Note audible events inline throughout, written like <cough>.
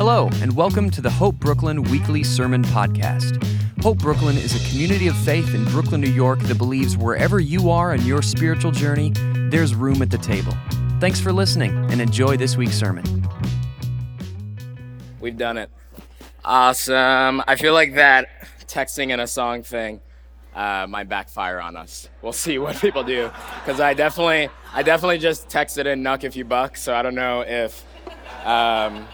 Hello, and welcome to the Hope Brooklyn Weekly Sermon Podcast. Hope Brooklyn is a community of faith in Brooklyn, New York that believes wherever you are in your spiritual journey, there's room at the table. Thanks for listening and enjoy this week's sermon. We've done it. Awesome. I feel like that texting and a song thing uh, might backfire on us. We'll see what people do because I definitely, I definitely just texted in "Knuck if you buck," so I don't know if. Um,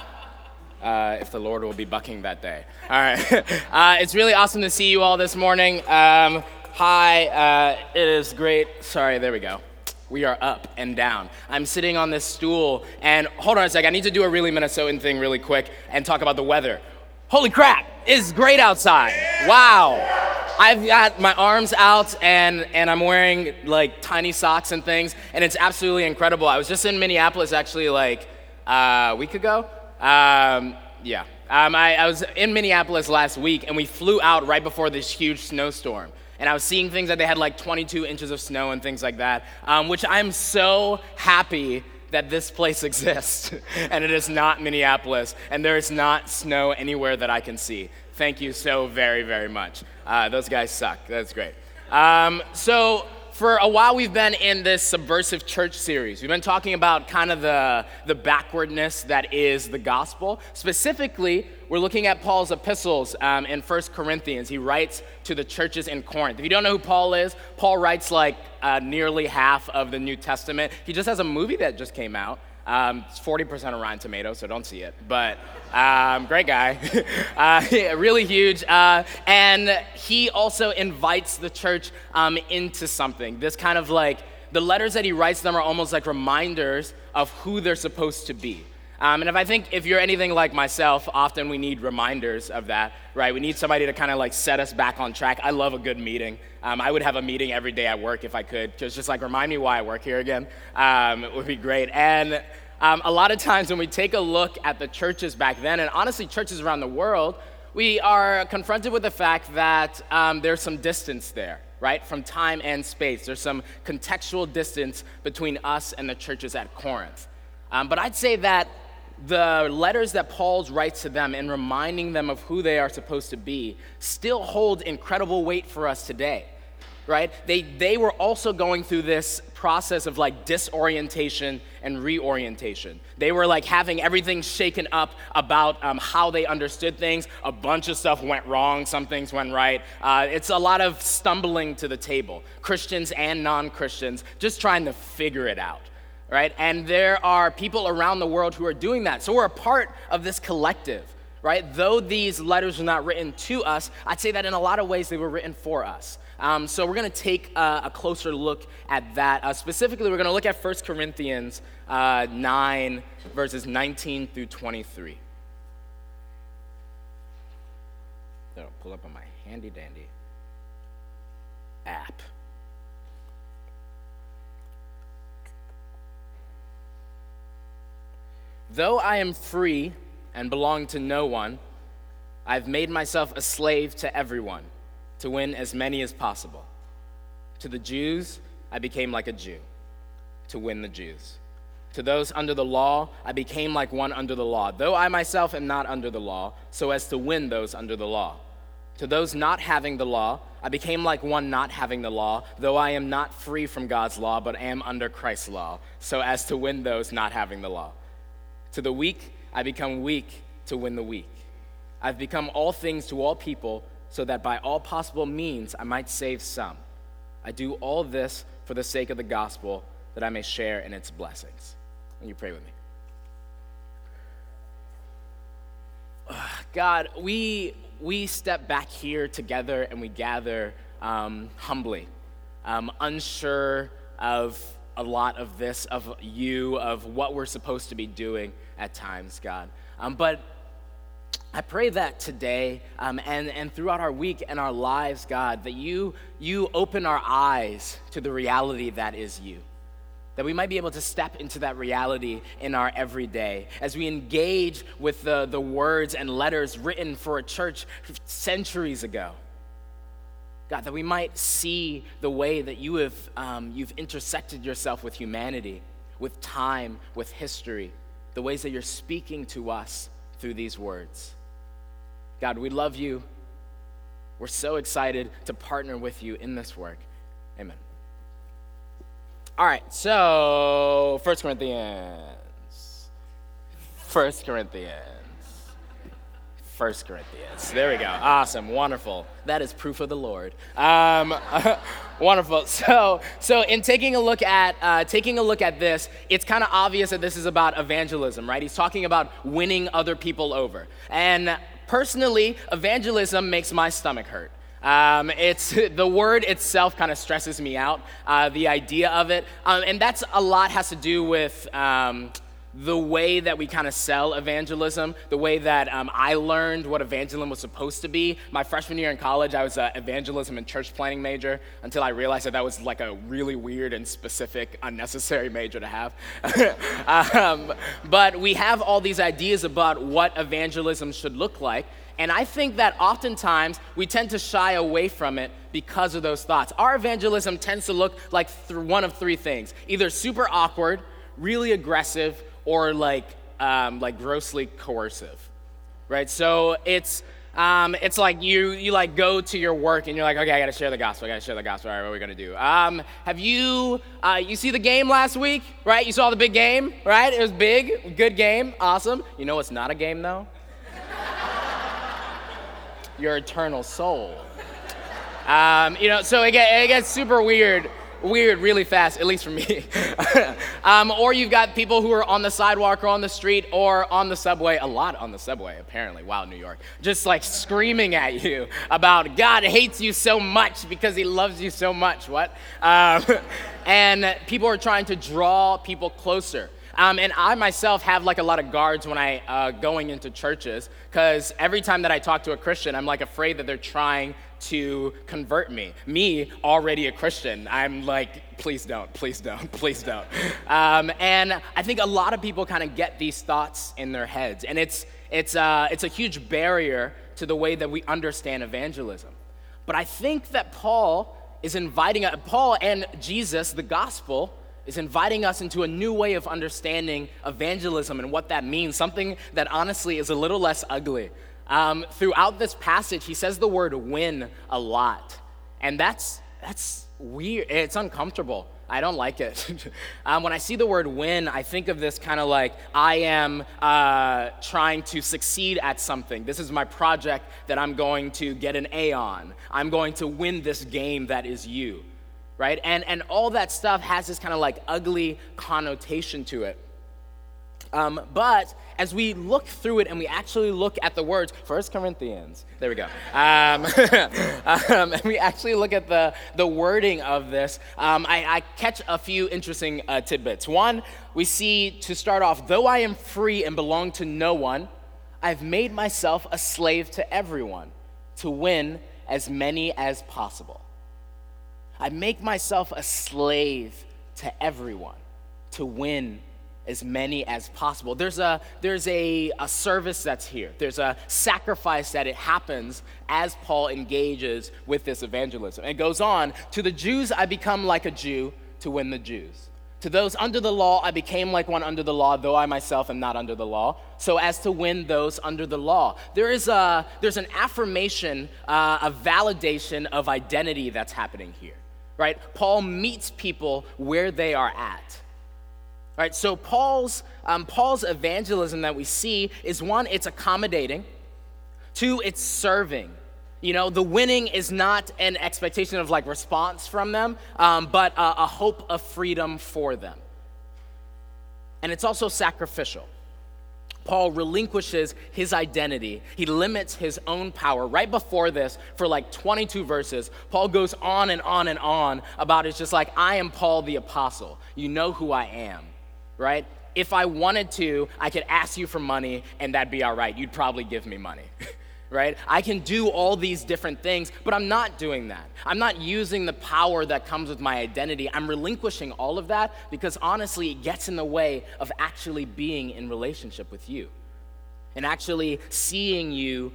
uh, if the Lord will be bucking that day. All right. <laughs> uh, it's really awesome to see you all this morning. Um, hi. Uh, it is great. Sorry, there we go. We are up and down. I'm sitting on this stool, and hold on a sec. I need to do a really Minnesotan thing really quick and talk about the weather. Holy crap! It's great outside. Wow. I've got my arms out and, and I'm wearing like tiny socks and things, and it's absolutely incredible. I was just in Minneapolis actually like uh, a week ago, um, yeah. Um, I, I was in Minneapolis last week, and we flew out right before this huge snowstorm. And I was seeing things that they had like 22 inches of snow and things like that, um, which I'm so happy that this place <laughs> exists and it is not Minneapolis and there is not snow anywhere that I can see. Thank you so very, very much. Uh, those guys suck. That's great. Um, so, for a while we've been in this subversive church series. We've been talking about kind of the, the backwardness that is the gospel. Specifically we're looking at paul's epistles um, in 1 corinthians. He writes to the churches in corinth. If you don't know who paul is paul writes like uh, nearly half of the new testament. He just has a movie that just came out um, it's 40% of Rotten Tomatoes, so don't see it. But um, great guy, <laughs> uh, really huge. Uh, and he also invites the church um, into something. This kind of like, the letters that he writes them are almost like reminders of who they're supposed to be. Um, and if I think if you're anything like myself, often we need reminders of that, right? We need somebody to kind of like set us back on track. I love a good meeting. Um, I would have a meeting every day at work if I could, just just like remind me why I work here again. Um, it would be great. And um, a lot of times when we take a look at the churches back then, and honestly churches around the world, we are confronted with the fact that um, there's some distance there right? From time and space. There's some contextual distance between us and the churches at Corinth. Um, but I'd say that the letters that Paul writes to them and reminding them of who they are supposed to be still hold incredible weight for us today, right? They, they were also going through this process of like disorientation and reorientation. They were like having everything shaken up about um, how they understood things. A bunch of stuff went wrong, some things went right. Uh, it's a lot of stumbling to the table, Christians and non Christians, just trying to figure it out right? And there are people around the world who are doing that. So we're a part of this collective, right? Though these letters are not written to us, I'd say that in a lot of ways they were written for us. Um, so we're going to take a, a, closer look at that. Uh, specifically, we're going to look at 1 Corinthians uh, 9, verses 19 through 23. That'll pull up on my handy dandy app. Though I am free and belong to no one, I've made myself a slave to everyone to win as many as possible. To the Jews, I became like a Jew to win the Jews. To those under the law, I became like one under the law, though I myself am not under the law, so as to win those under the law. To those not having the law, I became like one not having the law, though I am not free from God's law, but am under Christ's law, so as to win those not having the law. To the weak, I become weak to win the weak. I've become all things to all people, so that by all possible means I might save some. I do all this for the sake of the gospel, that I may share in its blessings. And you pray with me. <sighs> God, we, we step back here together and we gather um, humbly, um, unsure of a lot of this, of you, of what we're supposed to be doing at times, God. Um, but I pray that today um, and, and throughout our week and our lives, God, that you, you open our eyes to the reality that is you. That we might be able to step into that reality in our everyday as we engage with the, the words and letters written for a church centuries ago. God, that we might see the way that you have um, you've intersected yourself with humanity, with time, with history, the ways that you're speaking to us through these words. God, we love you. We're so excited to partner with you in this work. Amen. All right, so 1 Corinthians. 1 Corinthians. 1 Corinthians. There we go. Awesome. Wonderful. That is proof of the Lord. Um, <laughs> wonderful. So, so in taking a look at uh, taking a look at this, it's kind of obvious that this is about evangelism, right? He's talking about winning other people over. And personally, evangelism makes my stomach hurt. Um, it's <laughs> the word itself kind of stresses me out. Uh, the idea of it, um, and that's a lot has to do with. Um, the way that we kind of sell evangelism, the way that um, I learned what evangelism was supposed to be. My freshman year in college, I was an evangelism and church planting major until I realized that that was like a really weird and specific, unnecessary major to have. <laughs> um, but we have all these ideas about what evangelism should look like. And I think that oftentimes we tend to shy away from it because of those thoughts. Our evangelism tends to look like th- one of three things either super awkward, really aggressive, or like, um, like grossly coercive, right? So it's, um, it's like you, you like go to your work and you're like, okay, I gotta share the gospel, I gotta share the gospel, all right, what are we gonna do? Um, have you, uh, you see the game last week, right? You saw the big game, right? It was big, good game, awesome. You know it's not a game though? your eternal soul. Um, you know, so it, get, it gets super weird, weird really fast, at least for me. <laughs> um, or you've got people who are on the sidewalk or on the street or on the subway, a lot on the subway, apparently. Wow, New York. Just like screaming at you about God hates you so much because he loves you so much. What? Um, <laughs> and people are trying to draw people closer. Um, and I myself have like a lot of guards when I uh, going into churches because every time that I talk to a Christian, I'm like afraid that they're trying to convert me. Me, already a Christian, I'm like, please don't, please don't, <laughs> please don't. Um, and I think a lot of people kind of get these thoughts in their heads, and it's it's uh, it's a huge barrier to the way that we understand evangelism. But I think that Paul is inviting uh, Paul and Jesus, the gospel is inviting us into a new way of understanding evangelism and what that means, something that honestly is a little less ugly. Um, throughout this passage, he says the word win a lot. And that's, that's weird. It's uncomfortable. I don't like it. <laughs> um, when I see the word win, I think of this kind of like I am uh, trying to succeed at something. This is my project that I'm going to get an A on. I'm going to win this game that is you right? And, and all that stuff has this kind of like ugly connotation to it. Um, but as we look through it and we actually look at the words, First Corinthians, there we go. Um, <laughs> um, and we actually look at the, the wording of this, um, I, I, catch a few interesting uh, tidbits. One, we see to start off, though I am free and belong to no one, I've made myself a slave to everyone to win as many as possible. I make myself a slave to everyone to win as many as possible. There's a there's a, a service that's here. There's a sacrifice that it happens as Paul engages with this evangelism. It goes on, to the Jews I become like a Jew to win the Jews. To those under the law, I became like one under the law, though I myself am not under the law, so as to win those under the law. There is a, there's an affirmation, uh, a validation of identity that's happening here right? Paul meets people where they are at. Right, so Paul's, um, Paul's evangelism that we see is one, it's accommodating. Two, it's serving. You know, the winning is not an expectation of like response from them, um, but a, a hope of freedom for them. And it's also sacrificial. Paul relinquishes his identity. He limits his own power. Right before this, for like 22 verses, Paul goes on and on and on about it's just like, I am Paul the apostle. You know who I am, right? If I wanted to, I could ask you for money and that'd be all right. You'd probably give me money. <laughs> right? I can do all these different things, but I'm not doing that. I'm not using the power that comes with my identity. I'm relinquishing all of that because honestly, it gets in the way of actually being in relationship with you and actually seeing you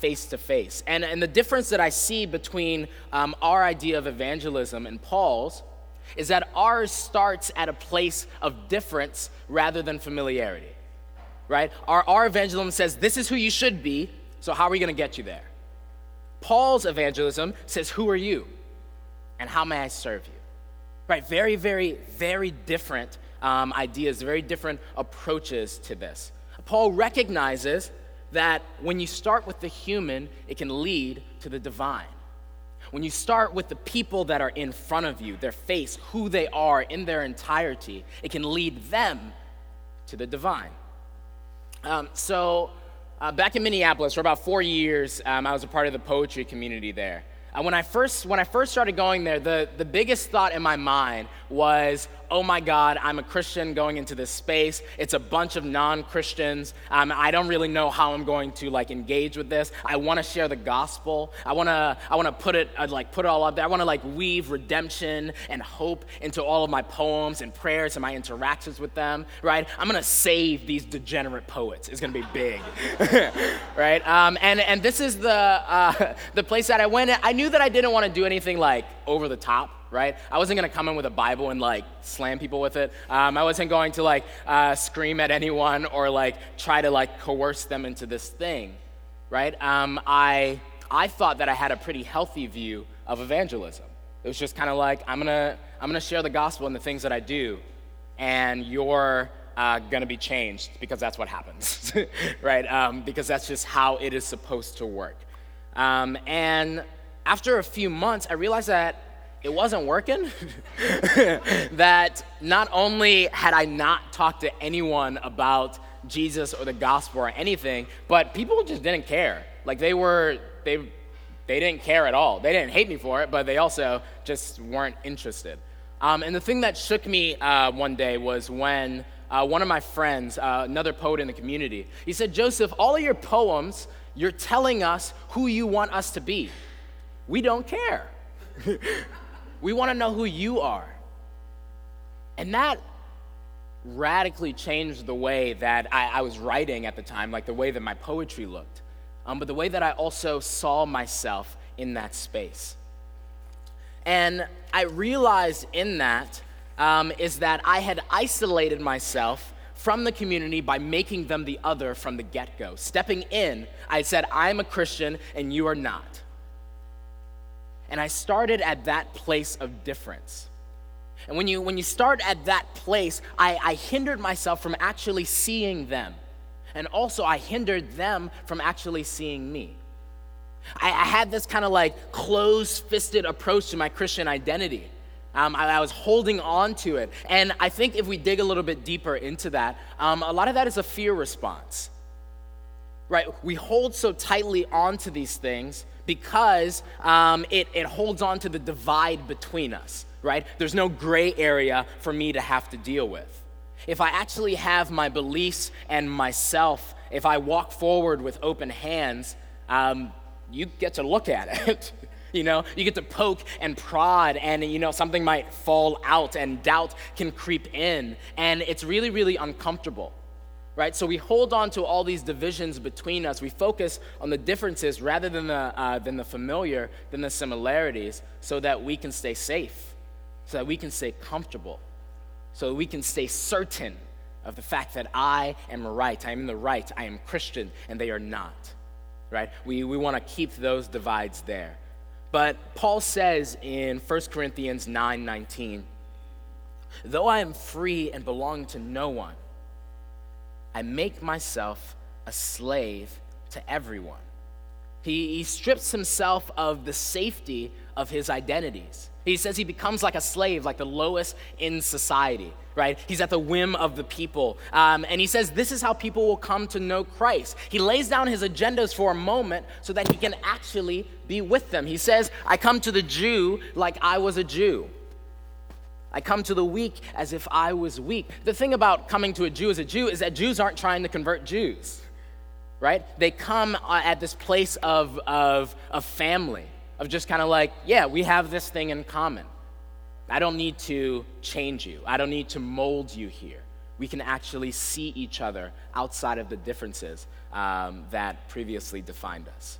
face to face. And the difference that I see between um, our idea of evangelism and Paul's is that ours starts at a place of difference rather than familiarity right? Our, our evangelism says this is who you should be, so how are we to get you there? Paul's evangelism says, Who are you? And how may I serve you? Right? Very, very, very different um, ideas, very different approaches to this. Paul recognizes that when you start with the human, it can lead to the divine. When you start with the people that are in front of you, their face, who they are in their entirety, it can lead them to the divine. Um, so, uh, back in Minneapolis, for about four years, um, I was a part of the poetry community there. Uh, when, I first, when I first started going there, the, the biggest thought in my mind was, oh my God, I'm a Christian going into this space. It's a bunch of non-Christians. Um, I don't really know how I'm going to like engage with this. I want to share the gospel. I want to I want to put it I'd like put it all up there. I want to like weave redemption and hope into all of my poems and prayers and my interactions with them. Right? I'm gonna save these degenerate poets. It's gonna be big. <laughs> right? Um, and and this is the uh, <laughs> the place that I went. I knew that I didn't want to do anything like over the top right? I wasn't gonna come in with a Bible and like slam people with it. Um, I wasn't going to like uh, scream at anyone or like try to like coerce them into this thing, right? Um, I I thought that I had a pretty healthy view of evangelism. It was just kind of like I'm gonna I'm gonna share the gospel and the things that I do, and you're uh, gonna be changed because that's what happens, <laughs> right? Um, because that's just how it is supposed to work. Um, and after a few months, I realized that it wasn't working. <laughs> that not only had I not talked to anyone about Jesus or the gospel or anything, but people just didn't care. Like they were, they, they didn't care at all. They didn't hate me for it, but they also just weren't interested. Um, and the thing that shook me uh, one day was when uh, one of my friends, uh, another poet in the community, he said, Joseph, all of your poems, you're telling us who you want us to be. We don't care. <laughs> We want to know who you are. And that radically changed the way that I, I, was writing at the time, like the way that my poetry looked, um, but the way that I also saw myself in that space. And I realized in that um, is that I had isolated myself from the community by making them the other from the get go. Stepping in, I said, I'm a Christian and you are not. And I started at that place of difference. And when you, when you start at that place, I, I hindered myself from actually seeing them. And also, I hindered them from actually seeing me. I, I had this kind of like closed fisted approach to my Christian identity. Um, I, I, was holding on to it. And I think if we dig a little bit deeper into that, um, a lot of that is a fear response. Right? We hold so tightly onto these things because um, it, it holds on to the divide between us, right? There's no gray area for me to have to deal with. If I actually have my beliefs and myself, if I walk forward with open hands, um, you get to look at it. <laughs> you know, you get to poke and prod, and you know, something might fall out, and doubt can creep in, and it's really, really uncomfortable right? So we hold on to all these divisions between us. We focus on the differences rather than the, uh, than the familiar, than the similarities, so that we can stay safe, so that we can stay comfortable, so that we can stay certain of the fact that I am right, I am in the right, I am Christian, and they are not, right? We, we want to keep those divides there. But Paul says in 1 Corinthians 9 19, though I am free and belong to no one, I make myself a slave to everyone. He, he, strips himself of the safety of his identities. He says he becomes like a slave, like the lowest in society, right? He's at the whim of the people. Um, and he says this is how people will come to know Christ. He lays down his agendas for a moment so that he can actually be with them. He says, I come to the Jew like I was a Jew. I come to the weak as if I was weak. The thing about coming to a Jew as a Jew is that Jews aren't trying to convert Jews, right? They come uh, at this place of, of, of family, of just kind of like, yeah, we have this thing in common. I don't need to change you, I don't need to mold you here. We can actually see each other outside of the differences um, that previously defined us.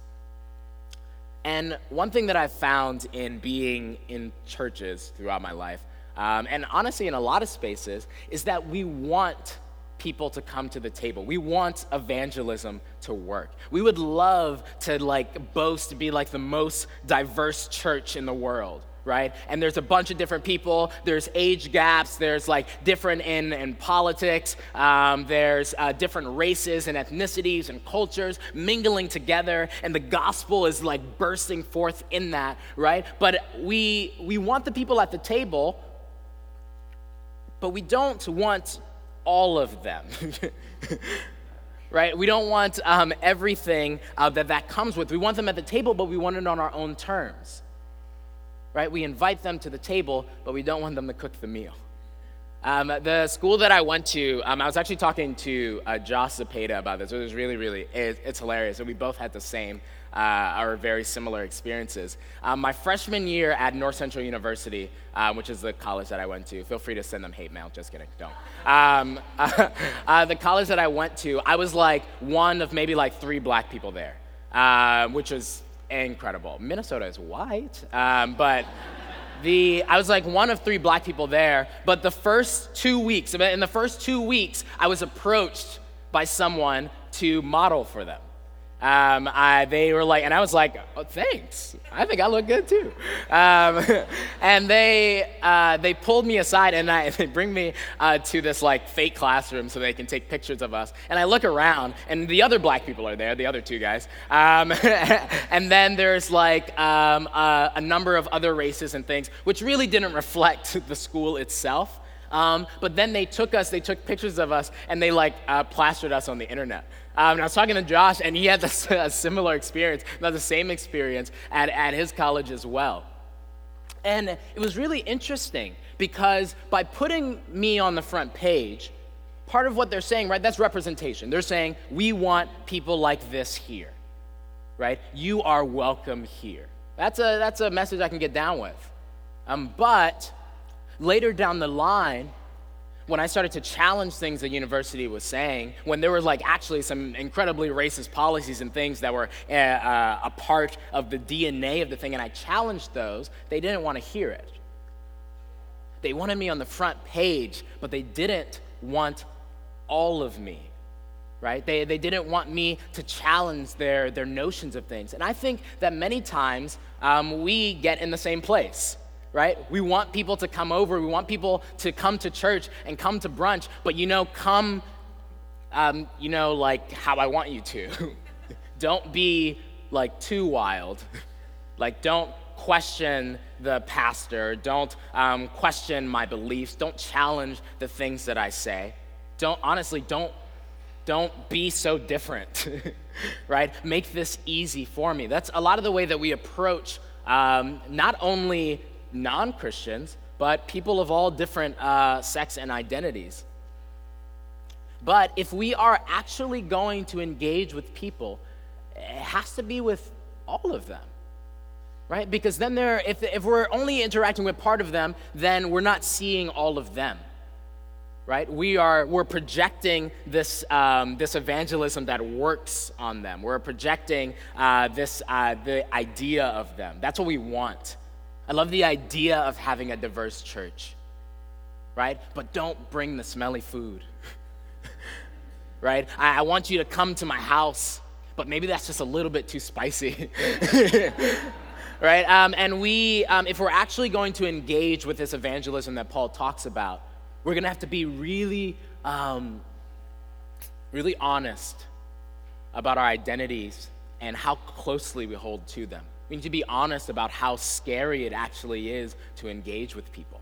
And one thing that I've found in being in churches throughout my life um, and honestly, in a lot of spaces, is that we want people to come to the table. We want evangelism to work. We would love to like boast to be like the most diverse church in the world right? And there's a bunch of different people. There's age gaps. There's like different in, in politics. Um, there's uh, different races and ethnicities and cultures mingling together. And the gospel is like bursting forth in that, right? But we, we want the people at the table, but we don't want all of them. <laughs> right? We don't want um, everything uh, that that comes with. We want them at the table, but we want it on our own terms right? We invite them to the table, but we don't want them to cook the meal. Um, the school that I went to, um, I was actually talking to uh, Josh Zapata about this. It was really, really, it, it's hilarious. And we both had the same uh, very similar experiences. Um, my freshman year at North Central University, uh, which is the college that I went to, feel free to send them hate mail. Just kidding, don't. Um, <laughs> uh, the college that I went to, I was like one of maybe like three black people there, uh, which was incredible. Minnesota is white, um, but the I was like one of three black people there. But the first two weeks, in the first two weeks, I was approached by someone to model for them. Um, I, they were like, and I was like, oh, thanks. I think I look good too. Um, <laughs> and they, uh, they pulled me aside and I, <laughs> they bring me uh, to this like fake classroom so they can take pictures of us. And I look around and the other black people are there, the other two guys. Um, <laughs> and then there's like um, a, a number of other races and things, which really didn't reflect the school itself. Um, but then they took us, they took pictures of us, and they like uh, plastered us on the internet. Um, and I was talking to Josh, and he had <laughs> this, a similar experience, not the same experience at, at his college as well. And it was really interesting because by putting me on the front page, part of what they're saying, right, that's representation. They're saying, we want people like this here, right? You are welcome here. That's a, that's a message I can get down with. Um, but later down the line, when I started to challenge things the university was saying, when there were like actually some incredibly racist policies and things that were uh, uh, a part of the DNA of the thing, and I challenged those, they didn't want to hear it. They wanted me on the front page, but they didn't want all of me right? They, they didn't want me to challenge their, their notions of things. And I think that many times um, we get in the same place right? We want people to come over. We want people to come to church and come to brunch, but you know, come, um, you know, like how I want you to. <laughs> don't be like too wild. like, don't question the pastor. Don't um, question my beliefs. Don't challenge the things that I say. Don't, honestly, don't. Don't be so different, <laughs> right? Make this easy for me. That's a lot of the way that we approach um, not only non Christians, but people of all different uh, sects and identities. But if we are actually going to engage with people, it has to be with all of them, right? Because then if, if we're only interacting with part of them, then we're not seeing all of them right we are we're projecting this um, this evangelism that works on them we're projecting uh, this uh, the idea of them that's what we want I love the idea of having a diverse church, right? But don't bring the smelly food, <laughs> right? I, I want you to come to my house, but maybe that's just a little bit too spicy. <laughs> right? Um, and we, um, if we're actually going to engage with this evangelism that Paul talks about, we're going to have to be really, um, really honest about our identities and how closely we hold to them. We need to be honest about how scary it actually is to engage with people.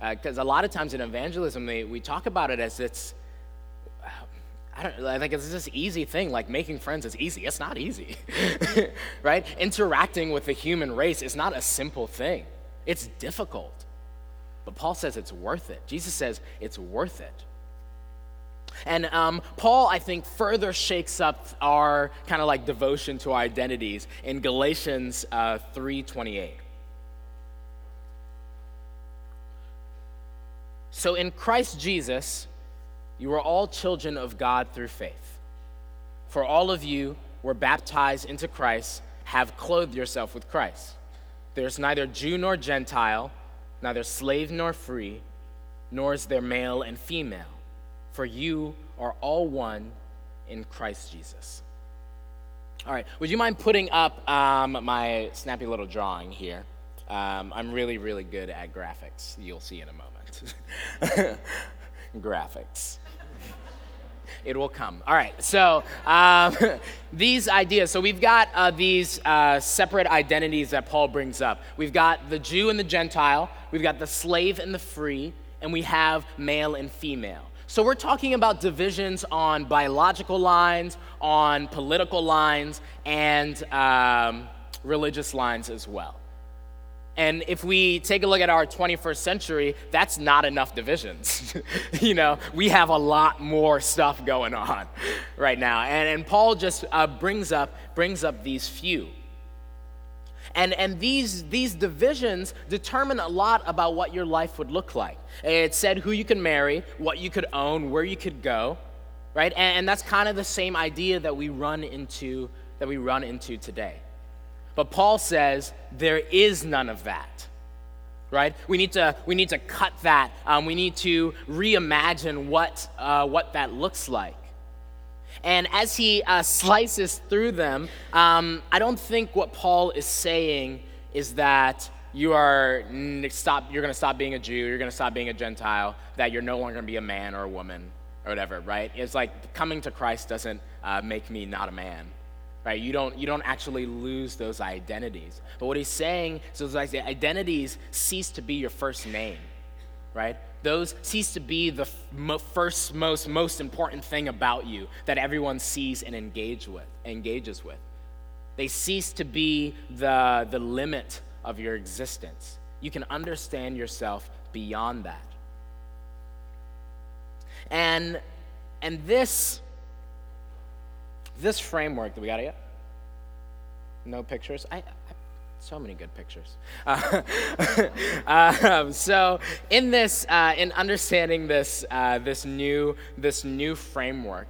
Because uh, a lot of times in evangelism, they, we talk about it as it's, I don't I think it's this easy thing, like making friends is easy. It's not easy, <laughs> right? Interacting with the human race is not a simple thing, it's difficult. But Paul says it's worth it. Jesus says it's worth it. And um, Paul, I think, further shakes up our kind of like devotion to our identities in Galatians uh, 3:28. So in Christ Jesus, you are all children of God through faith. For all of you were baptized into Christ, have clothed yourself with Christ. There's neither Jew nor Gentile, neither slave nor free, nor is there male and female for you are all one in Christ Jesus. All right, would you mind putting up um, my snappy little drawing here? Um, I'm really, really good at graphics. You'll see in a moment. <laughs> graphics. It will come. All right, so um, <laughs> these ideas. So we've got uh, these uh, separate identities that Paul brings up. We've got the Jew and the Gentile, we've got the slave and the free, and we have male and female. So we're talking about divisions on biological lines, on political lines, and um, religious lines as well. And if we take a look at our 21st century, that's not enough divisions. <laughs> you know, we have a lot more stuff going on <laughs> right now. And, and Paul just uh, brings, up, brings up these few. And, and these, these divisions determine a lot about what your life would look like. It said who you can marry, what you could own, where you could go, right? And, and that's kind of the same idea that we run into that we run into today. But Paul says there is none of that. Right? We need to, we need to cut that. Um, we need to reimagine what, uh, what that looks like. And as he uh, slices through them, um, I don't think what Paul is saying is that you are stop, you're going to stop being a Jew, you're going to stop being a Gentile, that you're no longer going to be a man or a woman or whatever, right? It's like coming to Christ doesn't uh, make me not a man, right? You don't, you don't actually lose those identities. But what he's saying is those identities cease to be your first name, right? Those cease to be the first, most, most important thing about you that everyone sees and engage with, engages with. They cease to be the, the limit of your existence. You can understand yourself beyond that. And, and this, this framework, that we got it yet? No pictures? I, I, so many good pictures. Uh, <laughs> um, so, in this, uh, in understanding this, uh, this new, this new framework,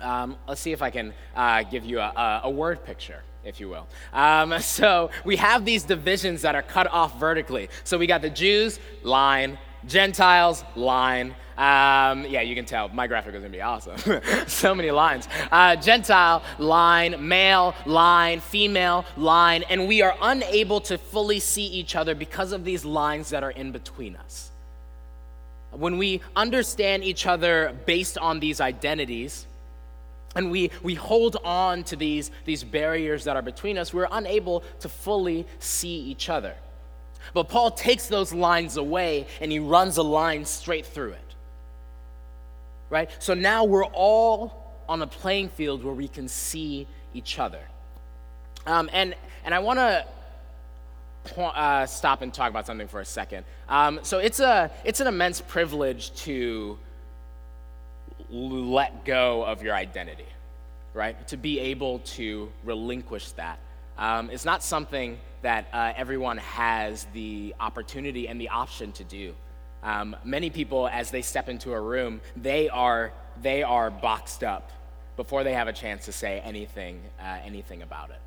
um, let's see if I can uh, give you a, a, word picture, if you will. Um, <laughs> so, we have these divisions that are cut off vertically. So, we got the Jews, line, Gentiles, line. Um, yeah, you can tell my graphic is gonna be awesome. <laughs> so many lines. Uh, Gentile, line, male, line, female, line, and we are unable to fully see each other because of these lines that are in between us. When we understand each other based on these identities, and we, we hold on to these, these barriers that are between us, we're unable to fully see each other. But Paul takes those lines away and he runs a line straight through it. Right? So now we're all on a playing field where we can see each other. Um, and, and I want to uh, stop and talk about something for a second. Um, so it's, a, it's an immense privilege to let go of your identity, right? To be able to relinquish that. Um, it's not something that uh, everyone has the opportunity and the option to do. Um, many people, as they step into a room, they are, they are boxed up before they have a chance to say anything, uh, anything about it.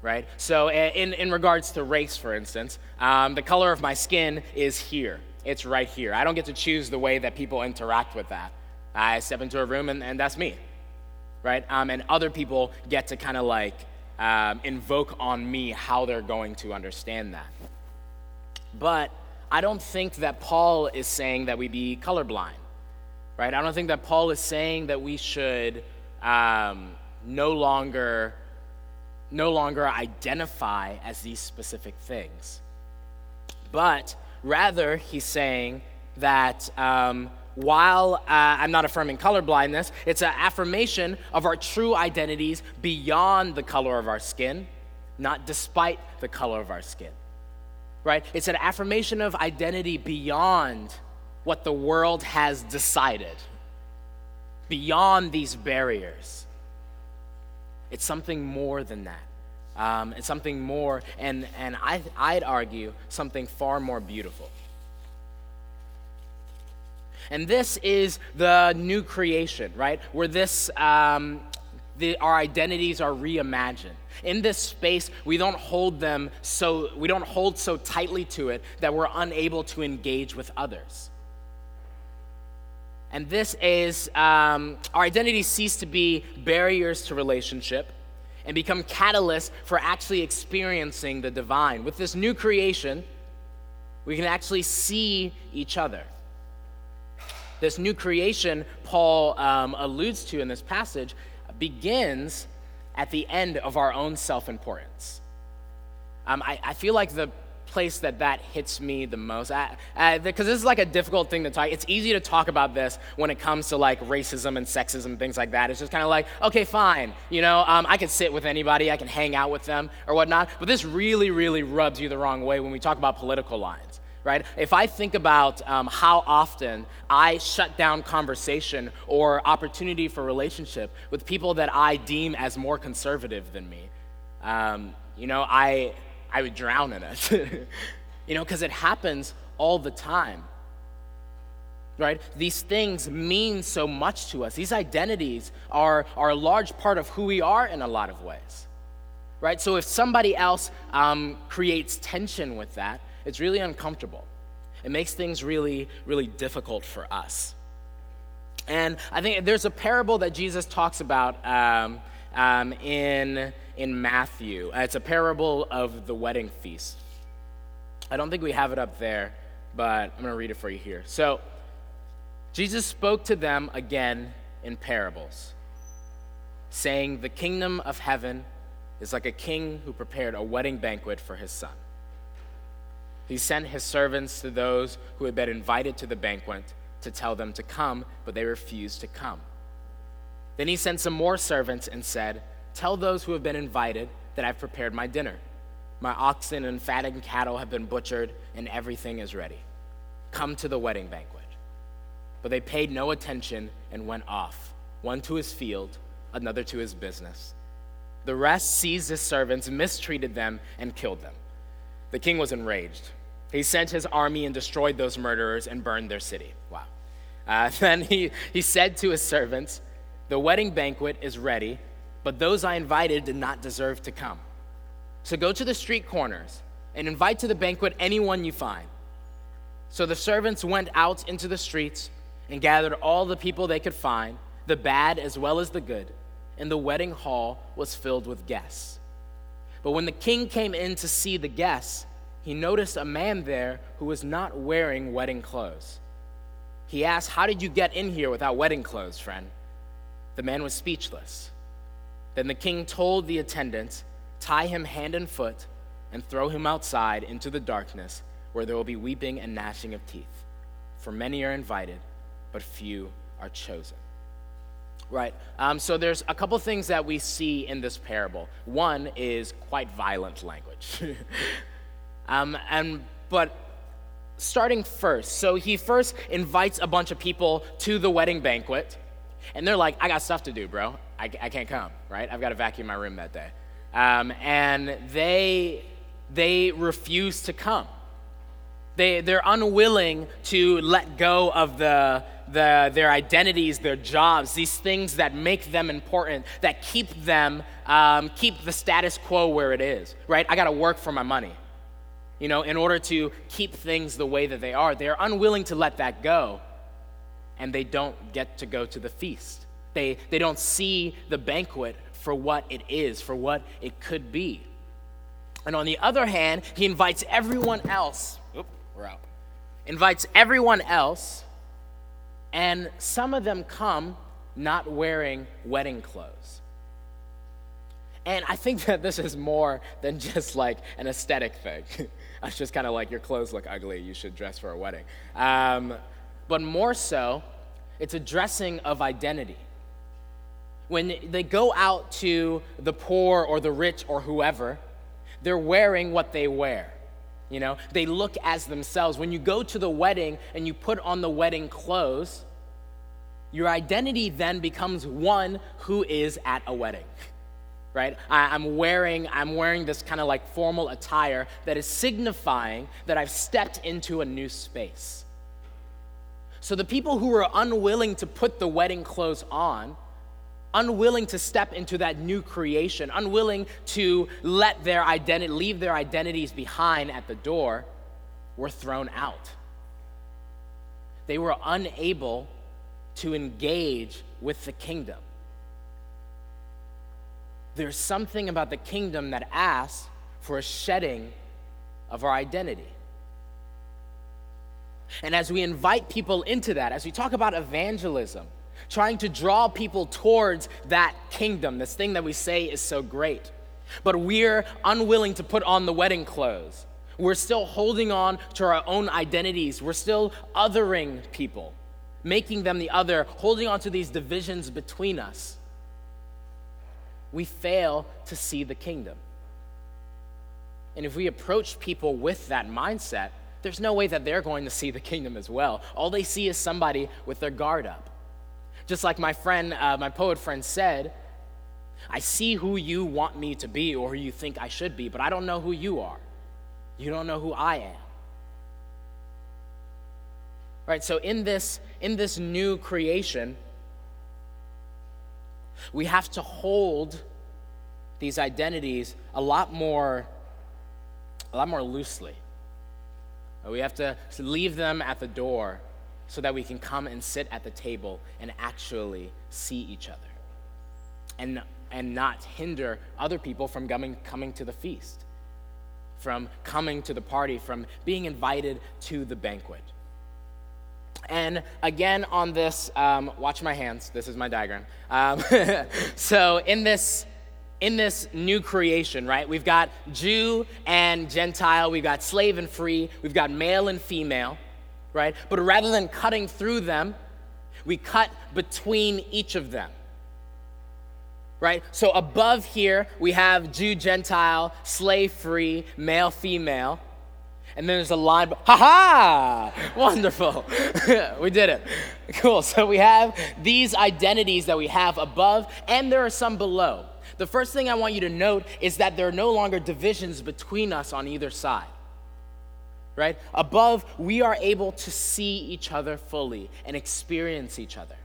Right? So, in, in regards to race, for instance, um, the color of my skin is here. It's right here. I don't get to choose the way that people interact with that. I step into a room and, and that's me. Right? Um, and other people get to kind of like um, invoke on me how they're going to understand that. But I don't think that Paul is saying that we be colorblind, right? I don't think that Paul is saying that we should um, no longer no longer identify as these specific things. But rather, he's saying that um, while uh, I'm not affirming colorblindness, it's an affirmation of our true identities beyond the color of our skin, not despite the color of our skin. Right? It's an affirmation of identity beyond what the world has decided, beyond these barriers. It's something more than that. Um, it's something more, and, and I, I'd argue something far more beautiful. And this is the new creation, right? Where this, um, the, our identities are reimagined. In this space, we don't hold them so, we don't hold so tightly to it that we're unable to engage with others. And this is um, our identities cease to be barriers to relationship and become catalysts for actually experiencing the divine. With this new creation, we can actually see each other. This new creation, Paul um, alludes to in this passage, begins at the end of our own self importance. Um, I, I feel like the place that that hits me the most because this is like a difficult thing to talk it's easy to talk about this when it comes to like racism and sexism and things like that it's just kind of like okay fine you know um, i can sit with anybody i can hang out with them or whatnot but this really really rubs you the wrong way when we talk about political lines right? If I think about um, how often I shut down conversation or opportunity for relationship with people that I deem as more conservative than me, um, you know, I, I would drown in it, <laughs> you know, because it happens all the time. Right? These things mean so much to us. These identities are, are a large part of who we are in a lot of ways. Right? So if somebody else um, creates tension with that, it's really uncomfortable. It makes things really, really difficult for us. And I think there's a parable that Jesus talks about um, um, in, in Matthew. Uh, it's a parable of the wedding feast. I don't think we have it up there, but I'm going to read it for you here. So, Jesus spoke to them again in parables, saying, The kingdom of heaven is like a king who prepared a wedding banquet for his son. He sent his servants to those who had been invited to the banquet to tell them to come, but they refused to come. Then he sent some more servants and said, Tell those who have been invited that I've prepared my dinner. My oxen and fattened cattle have been butchered, and everything is ready. Come to the wedding banquet. But they paid no attention and went off, one to his field, another to his business. The rest seized his servants, mistreated them, and killed them. The king was enraged. He sent his army and destroyed those murderers and burned their city. Wow. Uh, <laughs> then he, he said to his servants, The wedding banquet is ready, but those I invited did not deserve to come. So go to the street corners and invite to the banquet anyone you find. So the servants went out into the streets and gathered all the people they could find, the bad as well as the good, and the wedding hall was filled with guests. But when the king came in to see the guests, he noticed a man there who was not wearing wedding clothes. He asked, How did you get in here without wedding clothes, friend? The man was speechless. Then the king told the attendants, Tie him hand and foot and throw him outside into the darkness where there will be weeping and gnashing of teeth. For many are invited, but few are chosen. Right. Um, so there's a couple things that we see in this parable. One is quite violent language. <laughs> um, and but starting first, so he first invites a bunch of people to the wedding banquet, and they're like, "I got stuff to do, bro. I, I can't come. Right? I've got to vacuum my room that day." Um, and they they refuse to come. They they're unwilling to let go of the the, their identities, their jobs, these things that make them important, that keep them, um, keep the status quo where it is, right? I got to work for my money, you know, in order to keep things the way that they are. They're unwilling to let that go, and they don't get to go to the feast. They, they don't see the banquet for what it is, for what it could be. And on the other hand, he invites everyone else. Oop, we're out. Invites everyone else and some of them come not wearing wedding clothes. And I think <laughs> that this is more than just like an aesthetic thing. <laughs> it's just kind of like your clothes look ugly, you should dress for a wedding. Um, but more so, it's a dressing of identity. When they go out to the poor or the rich or whoever, they're wearing what they wear. You know, they look as themselves. When you go to the wedding and you put on the wedding clothes, your identity then becomes one who is at a wedding. Right? I, am wearing, I'm wearing this kind of like formal attire that is signifying that I've stepped into a new space. So the people who are unwilling to put the wedding clothes on unwilling to step into that new creation, unwilling to let their identity, leave their identities behind at the door, were thrown out. They were unable to engage with the kingdom. There's something about the kingdom that asks for a shedding of our identity. And as we invite people into that, as we talk about evangelism, trying to draw people towards that kingdom, this thing that we say is so great, but we're unwilling to put on the wedding clothes. We're still holding on to our own identities. We're still othering people, making them the other, holding on to these divisions between us. We fail to see the kingdom. And if we approach people with that mindset, there's no way that they're going to see the kingdom as well. All they see is somebody with their guard up. Just like my friend, uh, my poet friend said, I see who you want me to be or who you think I should be, but I don't know who you are. You don't know who I am. Right? So in this in this new creation, we have to hold these identities a lot more a lot more loosely. We have to leave them at the door so that we can come and sit at the table and actually see each other and, and not hinder other people from coming, coming to the feast, from coming to the party, from being invited to the banquet. And again, on this, um, watch my hands. This is my diagram. Um, <laughs> so, in this in this new creation, right? We've got Jew and Gentile, we've got slave and free, we've got male and female, right? But rather than cutting through them, we cut between each of them. Right? So above here, we have Jew, Gentile, slave free, male, female. And then there's a line, ha ha! <laughs> Wonderful. <laughs> we did it. <laughs> Cool. So we have these identities that we have above, and there are some below. The first thing I want you to note is that there are no longer divisions between us on either side. Right? Above, we are able to see each other fully and experience each other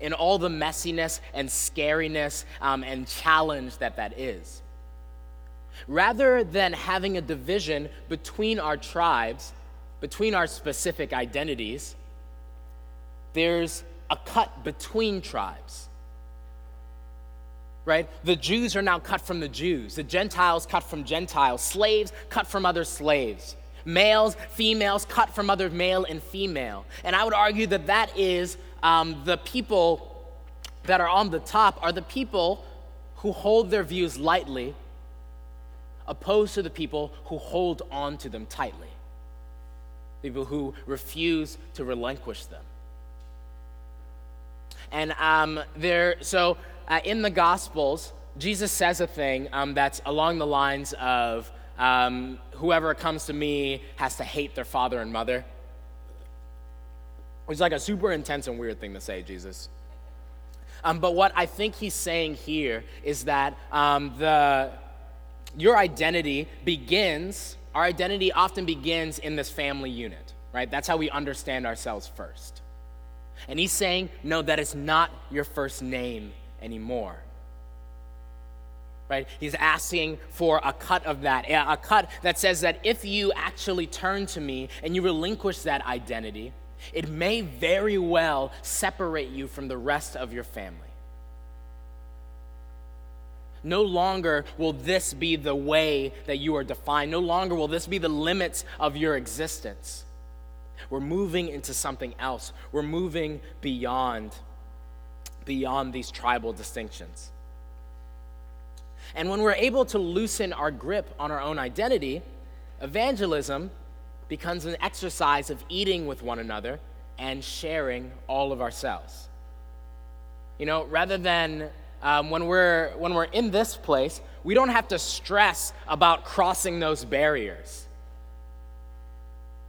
in all the messiness and scariness um, and challenge that that is. Rather than having a division between our tribes, between our specific identities, there's a cut between tribes right? The Jews are now cut from the Jews, the Gentiles cut from Gentiles, slaves cut from other slaves, males, females cut from other male and female. And I would argue that that is um, the people that are on the top are the people who hold their views lightly, opposed to the people who hold on to them tightly, people who refuse to relinquish them. And um, there, so uh, in the Gospels, Jesus says a thing um, that's along the lines of um, whoever comes to me has to hate their father and mother. It's like a super intense and weird thing to say, Jesus. Um, but what I think he's saying here is that um, the, your identity begins, our identity often begins in this family unit, right? That's how we understand ourselves first. And he's saying, no, that is not your first name anymore. Right? He's asking for a cut of that, a cut that says that if you actually turn to me and you relinquish that identity, it may very well separate you from the rest of your family. No longer will this be the way that you are defined. No longer will this be the limits of your existence. We're moving into something else. We're moving beyond beyond these tribal distinctions. And when we're able to loosen our grip on our own identity, evangelism becomes an exercise of eating with one another and sharing all of ourselves. You know, rather than um, when, we're, when we're in this place, we don't have to stress about crossing those barriers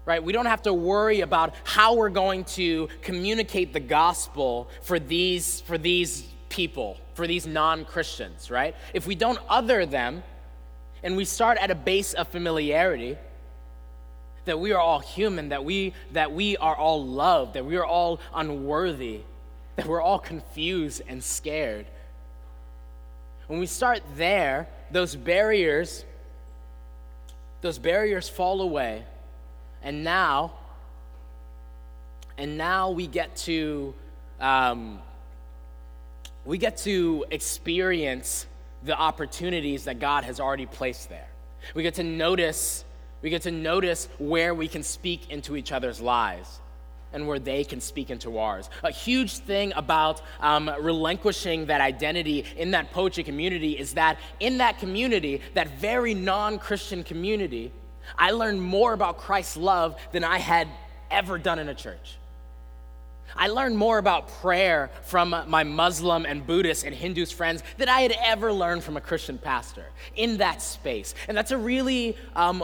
right? We don't have to worry about how we're going to communicate the gospel for these, for these people, for these non Christians, right? If we don't other them and we start at a base of familiarity, that we are all human, that we, that we are all loved, that we are all unworthy, that we're all confused and scared. When we start there, those barriers, those barriers fall away and now, and now we get to um, we get to experience the opportunities that God has already placed there. We get to notice, we get to notice where we can speak into each other's lives and where they can speak into ours. A huge thing about um, relinquishing that identity in that poetry community is that in that community, that very non Christian community, I learned more about Christ's love than I had ever done in a church. I learned more about prayer from my Muslim and Buddhist and Hindu friends than I had ever learned from a Christian pastor in that space. And that's a really, um,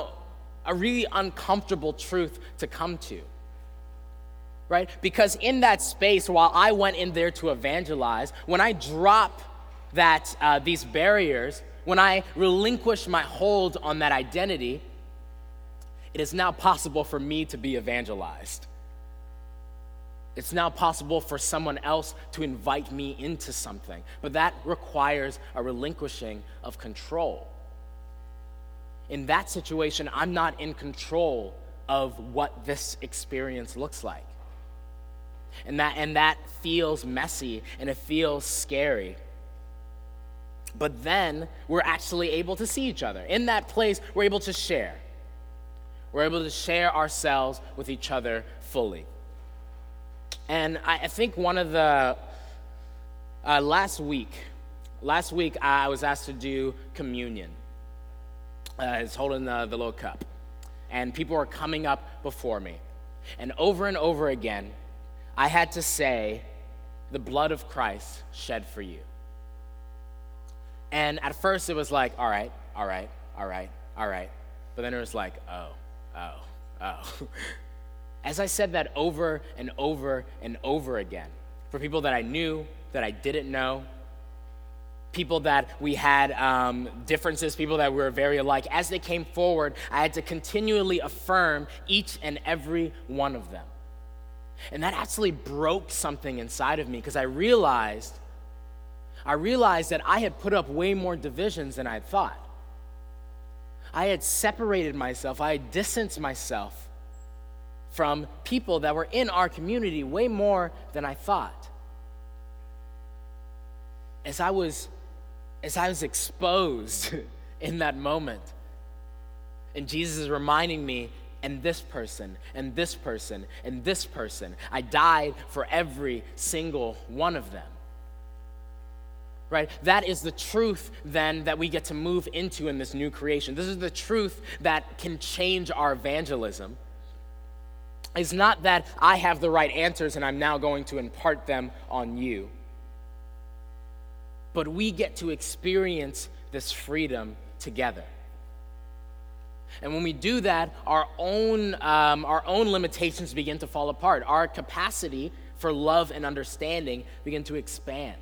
a really uncomfortable truth to come to. Right? Because in that space, while I went in there to evangelize, when I drop that, uh, these barriers, when I relinquish my hold on that identity, it is now possible for me to be evangelized. It's now possible for someone else to invite me into something, but that requires a relinquishing of control. In that situation, I'm not in control of what this experience looks like. And that, and that feels messy and it feels scary. But then we're actually able to see each other. In that place, we're able to share. We're able to share ourselves with each other fully. And I, I think one of the, uh, last week, last week I was asked to do communion. Uh, it's holding the, the little cup. And people were coming up before me. And over and over again, I had to say, the blood of Christ shed for you. And at first it was like, all right, all right, all right, all right. But then it was like, oh, oh, oh. <laughs> As I said that over and over and over again, for people that I knew, that I didn't know, people that we had um, differences, people that we were very alike, as they came forward, I had to continually affirm each and every one of them. And that actually broke something inside of me because I realized, I realized that I had put up way more divisions than I thought. I had separated myself, I had distanced myself from people that were in our community way more than I thought. As I was, as I was exposed <laughs> in that moment, and Jesus is reminding me, and this person, and this person, and this person. I died for every single one of them. Right? That is the truth then that we get to move into in this new creation. This is the truth that can change our evangelism is not that I have the right answers and I'm now going to impart them on you. But we get to experience this freedom together. And when we do that, our own, um, our own limitations begin to fall apart. Our capacity for love and understanding begin to expand.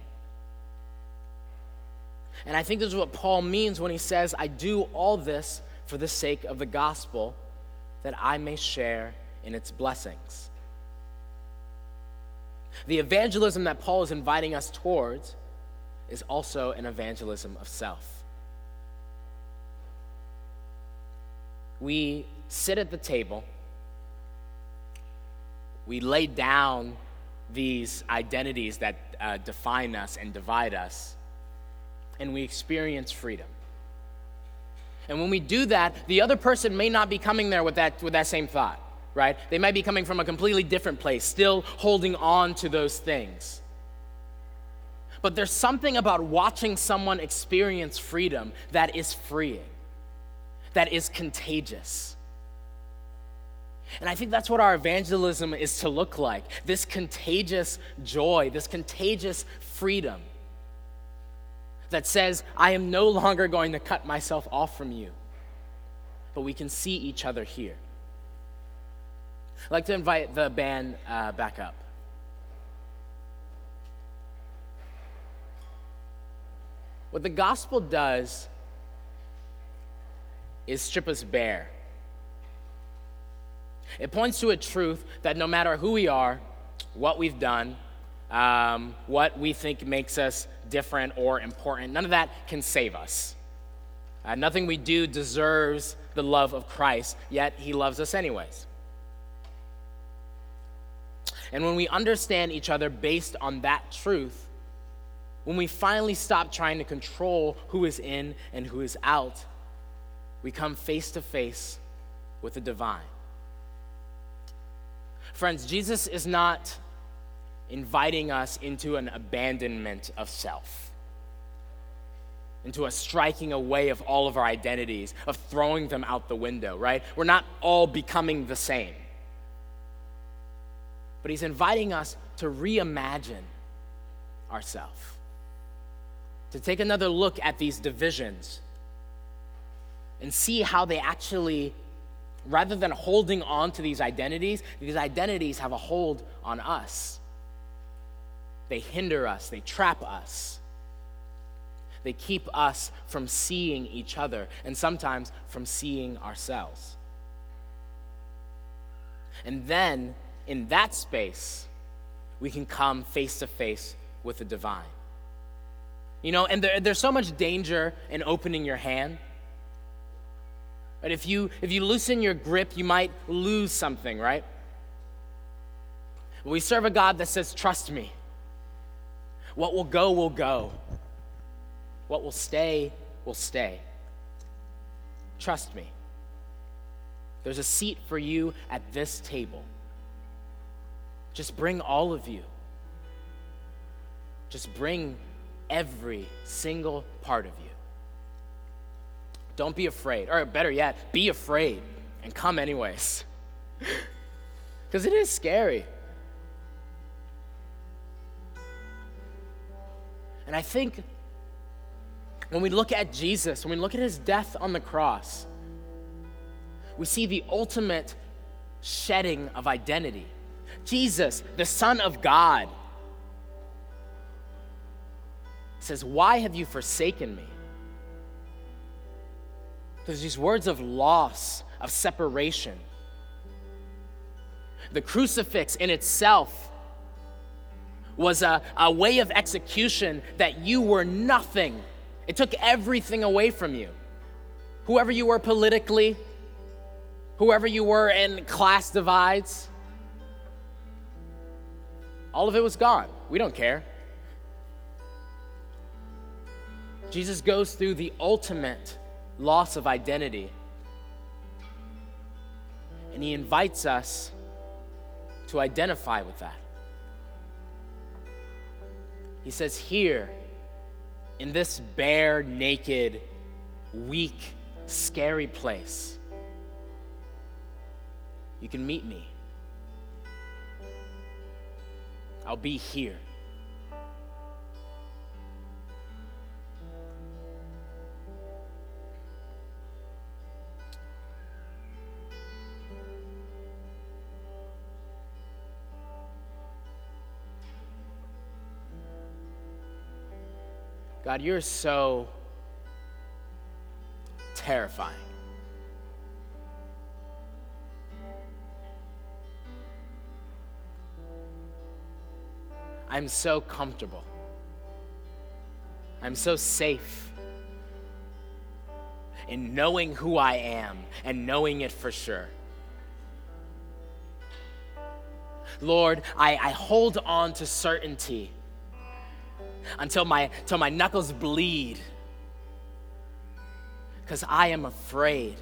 And I think this is what Paul means when he says, I do all this for the sake of the gospel, that I may share in its blessings. The evangelism that Paul is inviting us towards is also an evangelism of self. We sit at the table, we lay down these identities that uh, define us and divide us, and we experience freedom. And when we do that, the other person may not be coming there with that, with that same thought right? They might be coming from a completely different place, still holding on to those things. But there's something about watching someone experience freedom that is freeing, that is contagious. And I think that's what our evangelism is to look like this contagious joy, this contagious freedom that says, I am no longer going to cut myself off from you, but we can see each other here. I'd like to invite the band uh, back up. What the gospel does is strip us bare. It points to a truth that no matter who we are, what we've done, um, what we think makes us different or important, none of that can save us. Uh, nothing we do deserves the love of Christ, yet He loves us anyways. And when we understand each other based on that truth, when we finally stop trying to control who is in and who is out, we come face to face with the divine. Friends, Jesus is not inviting us into an abandonment of self, into a striking away of all of our identities, of throwing them out the window, right? We're not all becoming the same. But he's inviting us to reimagine ourselves, to take another look at these divisions and see how they actually, rather than holding on to these identities, these identities have a hold on us. They hinder us, they trap us. They keep us from seeing each other and sometimes from seeing ourselves. And then, in that space, we can come face to face with the divine. You know, and there, there's so much danger in opening your hand. But if you if you loosen your grip, you might lose something, right? We serve a God that says, "Trust me." What will go will go. What will stay will stay. Trust me. There's a seat for you at this table. Just bring all of you. Just bring every single part of you. Don't be afraid. Or better yet, be afraid and come anyways. <laughs> Because it is scary. And I think when we look at Jesus, when we look at his death on the cross, we see the ultimate shedding of identity. Jesus, the Son of God, says, Why have you forsaken me? There's these words of loss, of separation. The crucifix in itself was a, a way of execution that you were nothing. It took everything away from you. Whoever you were politically, whoever you were in class divides, all of it was gone. We don't care. Jesus goes through the ultimate loss of identity. And he invites us to identify with that. He says, Here, in this bare, naked, weak, scary place, you can meet me. I'll be here. God, you're so terrifying. I'm so comfortable. I'm so safe in knowing who I am and knowing it for sure. Lord, I, I hold on to certainty until my, until my knuckles bleed because I am afraid.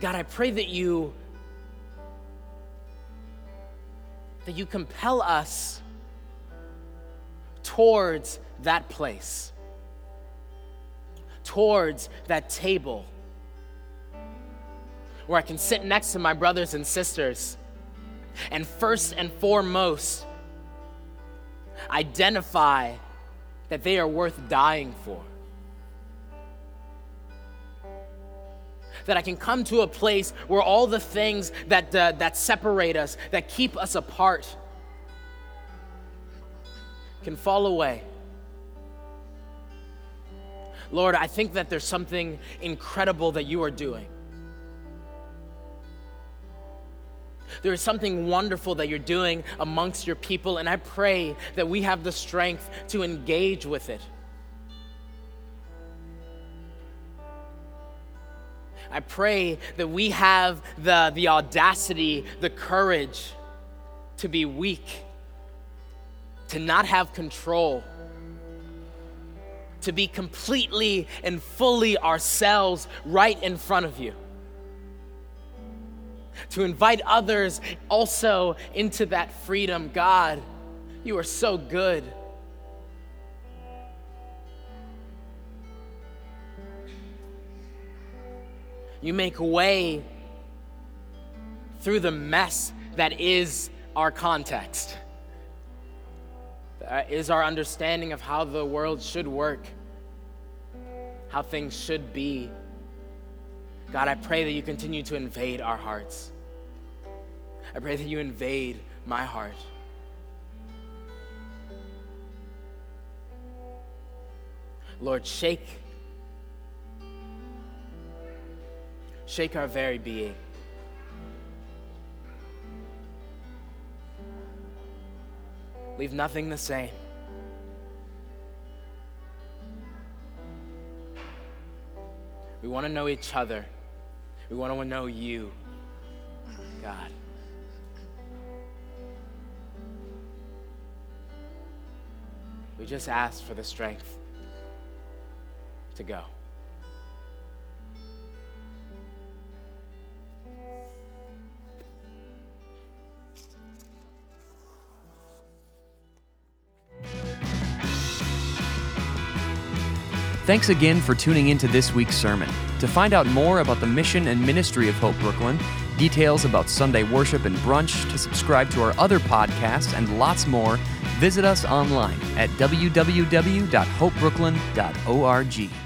God, I pray that you that you compel us towards that place, towards that table where I can sit next to my brothers and sisters and first and foremost, identify that they are worth dying for. That I can come to a place where all the things that, uh, that separate us, that keep us apart, can fall away. Lord, I think that there's something incredible that you are doing. There is something wonderful that you're doing amongst your people, and I pray that we have the strength to engage with it. I pray that we have the, the audacity, the courage to be weak, to not have control, to be completely and fully ourselves right in front of you. To invite others also into that freedom. God, you are so good. You make way through the mess that is our context, that is our understanding of how the world should work, how things should be. God, I pray that you continue to invade our hearts. I pray that you invade my heart. Lord, shake shake our very being. Leave nothing the same. We want to know each other. We want to know you, God. We just ask for the strength to go. Thanks again for tuning into this week's sermon. To find out more about the mission and ministry of Hope Brooklyn, details about Sunday worship and brunch, to subscribe to our other podcasts, and lots more, visit us online at www.hopebrooklyn.org.